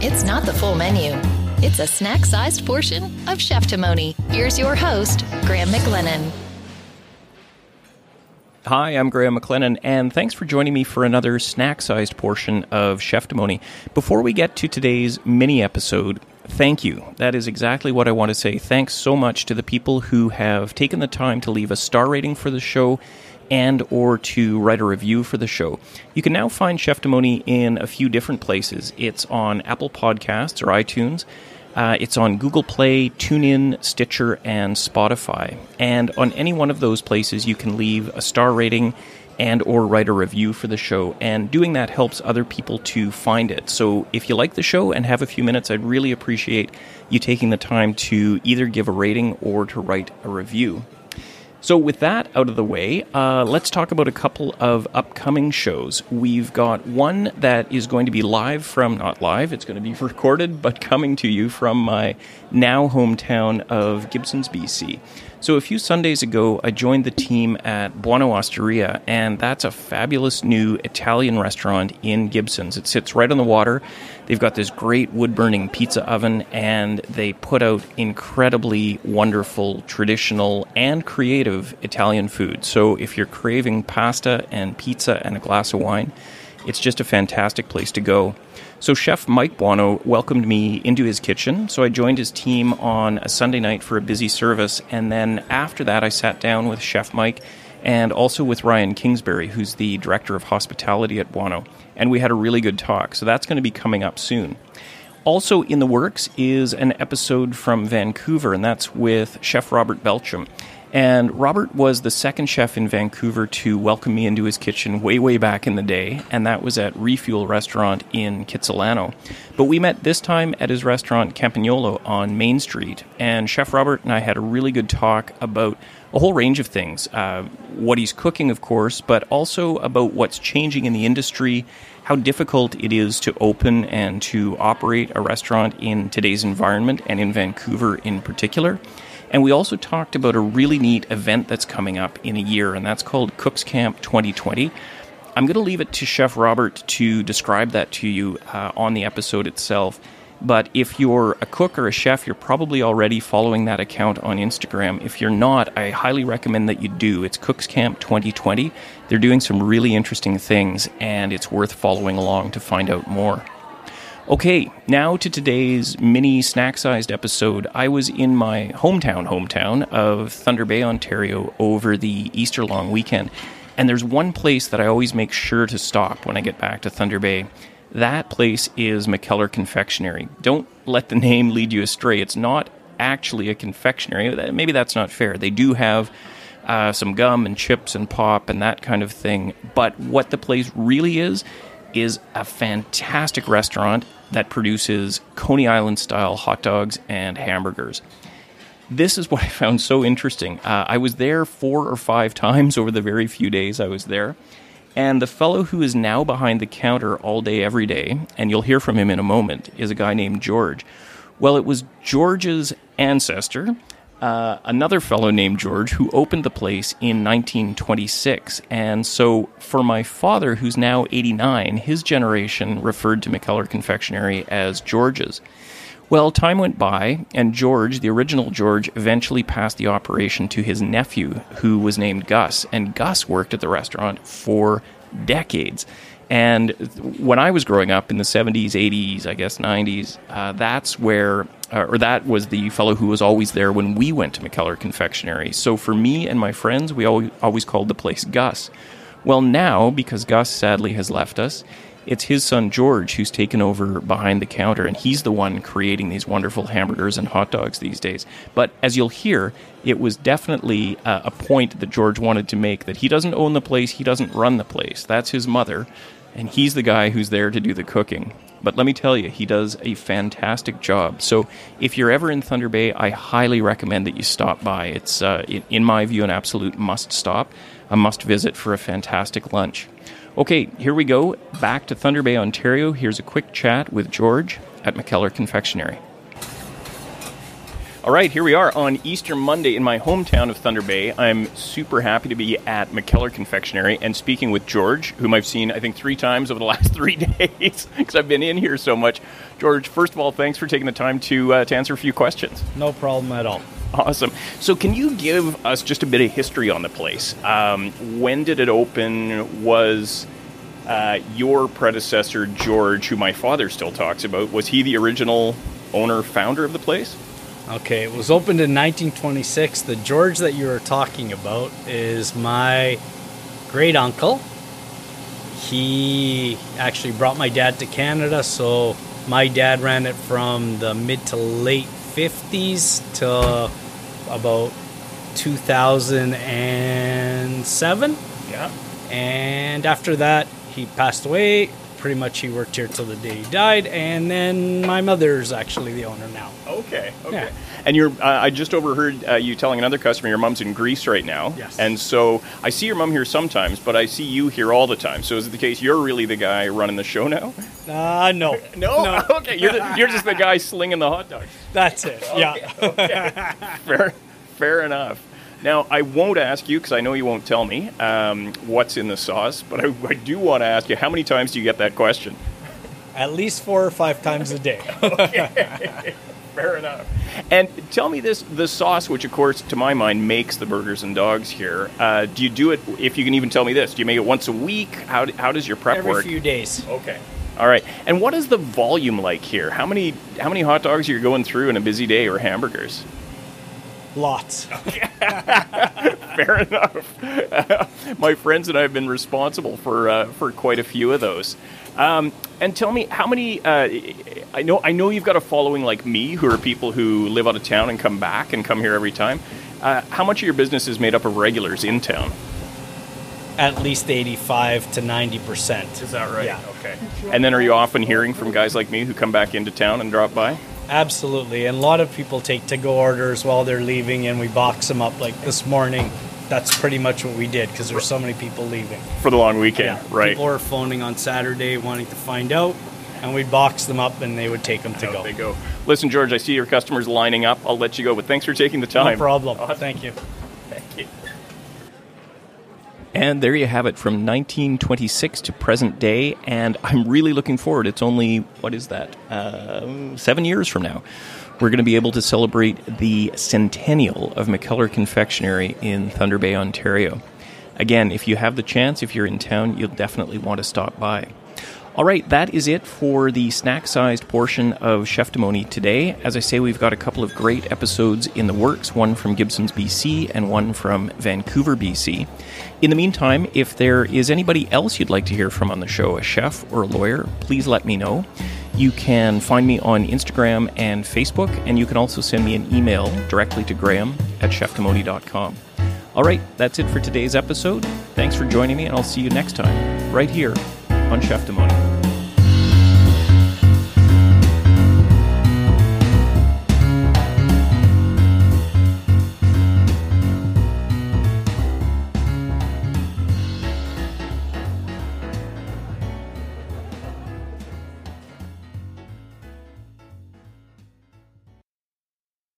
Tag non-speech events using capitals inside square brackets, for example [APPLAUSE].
It's not the full menu. It's a snack-sized portion of Cheftimony. Here's your host, Graham McLennan. Hi, I'm Graham McLennan, and thanks for joining me for another snack sized portion of Cheftimony. Before we get to today's mini episode, thank you. That is exactly what I want to say. Thanks so much to the people who have taken the time to leave a star rating for the show and or to write a review for the show. You can now find Cheftimony in a few different places. It's on Apple Podcasts or iTunes. Uh, it's on Google Play, TuneIn, Stitcher, and Spotify. And on any one of those places, you can leave a star rating and or write a review for the show and doing that helps other people to find it so if you like the show and have a few minutes i'd really appreciate you taking the time to either give a rating or to write a review so, with that out of the way, uh, let's talk about a couple of upcoming shows. We've got one that is going to be live from, not live, it's going to be [LAUGHS] recorded, but coming to you from my now hometown of Gibsons, BC. So, a few Sundays ago, I joined the team at Buono Osteria, and that's a fabulous new Italian restaurant in Gibsons. It sits right on the water. They've got this great wood burning pizza oven, and they put out incredibly wonderful, traditional, and creative Italian food. So, if you're craving pasta and pizza and a glass of wine, it's just a fantastic place to go. So, Chef Mike Buono welcomed me into his kitchen. So, I joined his team on a Sunday night for a busy service. And then after that, I sat down with Chef Mike and also with Ryan Kingsbury, who's the director of hospitality at Buono. And we had a really good talk. So, that's going to be coming up soon. Also in the works is an episode from Vancouver, and that's with Chef Robert Belcham. And Robert was the second chef in Vancouver to welcome me into his kitchen way, way back in the day, and that was at Refuel Restaurant in Kitsilano. But we met this time at his restaurant Campagnolo on Main Street, and Chef Robert and I had a really good talk about a whole range of things. Uh, what he's cooking, of course, but also about what's changing in the industry, how difficult it is to open and to operate a restaurant in today's environment, and in Vancouver in particular. And we also talked about a really neat event that's coming up in a year, and that's called Cooks Camp 2020. I'm going to leave it to Chef Robert to describe that to you uh, on the episode itself. But if you're a cook or a chef, you're probably already following that account on Instagram. If you're not, I highly recommend that you do. It's Cooks Camp 2020. They're doing some really interesting things, and it's worth following along to find out more. Okay, now to today's mini snack sized episode. I was in my hometown, hometown of Thunder Bay, Ontario over the Easter long weekend. And there's one place that I always make sure to stop when I get back to Thunder Bay. That place is McKellar Confectionery. Don't let the [LAUGHS] name lead you astray. It's not actually a confectionery. Maybe that's not fair. They do have uh, some gum and chips and pop and that kind of thing. But what the place really is, is a fantastic restaurant that produces Coney Island style hot dogs and hamburgers. This is what I found so interesting. Uh, I was there four or five times over the very few days I was there. And the fellow who is now behind the counter all day, every day, and you'll hear from him in a moment, is a guy named George. Well, it was George's ancestor uh, another fellow named George who opened the place in 1926. And so, for my father, who's now 89, his generation referred to McKellar Confectionery as George's. Well, time went by, and George, the original George, eventually passed the operation to his nephew, who was named Gus. And Gus worked at the restaurant for decades. And when I was growing up in the 70s, 80s, I guess 90s, uh, that's where, uh, or that was the fellow who was always there when we went to McKellar Confectionery. So for me and my friends, we always, called the place Gus. Well, now, because Gus sadly has left us, it's his son George who's taken over behind the counter, and he's the one creating these wonderful hamburgers and hot dogs these days. But as you'll hear, it was definitely uh, a point that George wanted to make that he doesn't own the place, he doesn't run the place. That's his mother and he's the guy who's there to do the cooking. But let me tell you, he does a fantastic job. So if you're ever in Thunder Bay, I highly recommend that you stop by. It's, uh, in my view, an absolute must stop, a must visit for a fantastic lunch. Okay, here we go. Back to Thunder Bay, Ontario. Here's a quick chat with George at McKellar Confectionery. All right, here we are on Easter Monday in my hometown of Thunder Bay. I'm super happy to be at McKellar Confectionery and speaking with George, whom I've seen, I think, three times over the [LAUGHS] last three days because I've been in here so much. George, first of all, thanks for taking the time to, uh, to answer a few questions. No problem at all. Awesome. So, can you give us just a bit of history on the place? Um, when did it open? Was uh, your predecessor, George, who my father still talks about, was he the original owner, founder of the place? Okay, it was opened in 1926. The George that you were talking about is my great uncle. He actually brought my dad to Canada, so my dad ran it from the mid to late 50s to about 2007. Yeah. And after that, he passed away. Pretty much he worked here till the day he died. And then my mother's actually the owner now. Okay. Okay. Yeah. And you're, uh, I just overheard uh, you telling another customer your mom's in Greece right now. Yes. And so I see your mom here sometimes, but I see you here all the time. So is it the case you're really the guy running the show now? Uh, no. [LAUGHS] No. [LAUGHS] okay. You're, the, you're just the guy slinging the hot dogs. That's it. Yeah. [LAUGHS] Fair, fair enough. Now, I won't ask you because I know you won't tell me um, what's in the sauce, but I, I do want to ask you how many times do you get that question? At least four or five times a day. [LAUGHS] okay. Fair enough. And tell me this: the sauce, which of course, to my mind, makes the burgers and dogs here. Uh, do you do it? If you can even tell me this, do you make it once a week? How, how does your prep Every work? Every few days. Okay. All right. And what is the volume like here? How many how many hot dogs are you going through in a busy day, or hamburgers? Lots. [LAUGHS] Fair enough. [LAUGHS] My friends and I have been responsible for uh, for quite a few of those. Um, and tell me, how many? Uh, I know I know you've got a following like me, who are people who live out of town and come back and come here every time. Uh, how much of your business is made up of regulars in town? At least 85 to 90%. Is that right? Yeah. Okay. And then are you often hearing from guys like me who come back into town and drop by? Absolutely. And a lot of people take to go orders while they're leaving and we box them up. Like this morning, that's pretty much what we did because there's so many people leaving. For the long weekend, right? People were phoning on Saturday wanting to find out, and we'd box them up and they would take them to go. they go. Listen, George, I see your customers lining up. I'll let you go, but thanks for taking the time. No problem. Awesome. Thank you. And there you have it from 1926 to present day. And I'm really looking forward. It's only, what is that, um, seven years from now. We're going to be able to celebrate the centennial of McKellar Confectionery in Thunder Bay, Ontario. Again, if you have the chance, if you're in town, you'll definitely want to stop by. All right, that is it for the snack sized portion of Cheftimony today. As I say, we've got a couple of great episodes in the works one from Gibsons, BC, and one from Vancouver, BC. In the meantime, if there is anybody else you'd like to hear from on the show, a chef or a lawyer, please let me know. You can find me on Instagram and Facebook, and you can also send me an email directly to graham at cheftimony.com. All right, that's it for today's episode. Thanks for joining me, and I'll see you next time, right here on Cheftimony.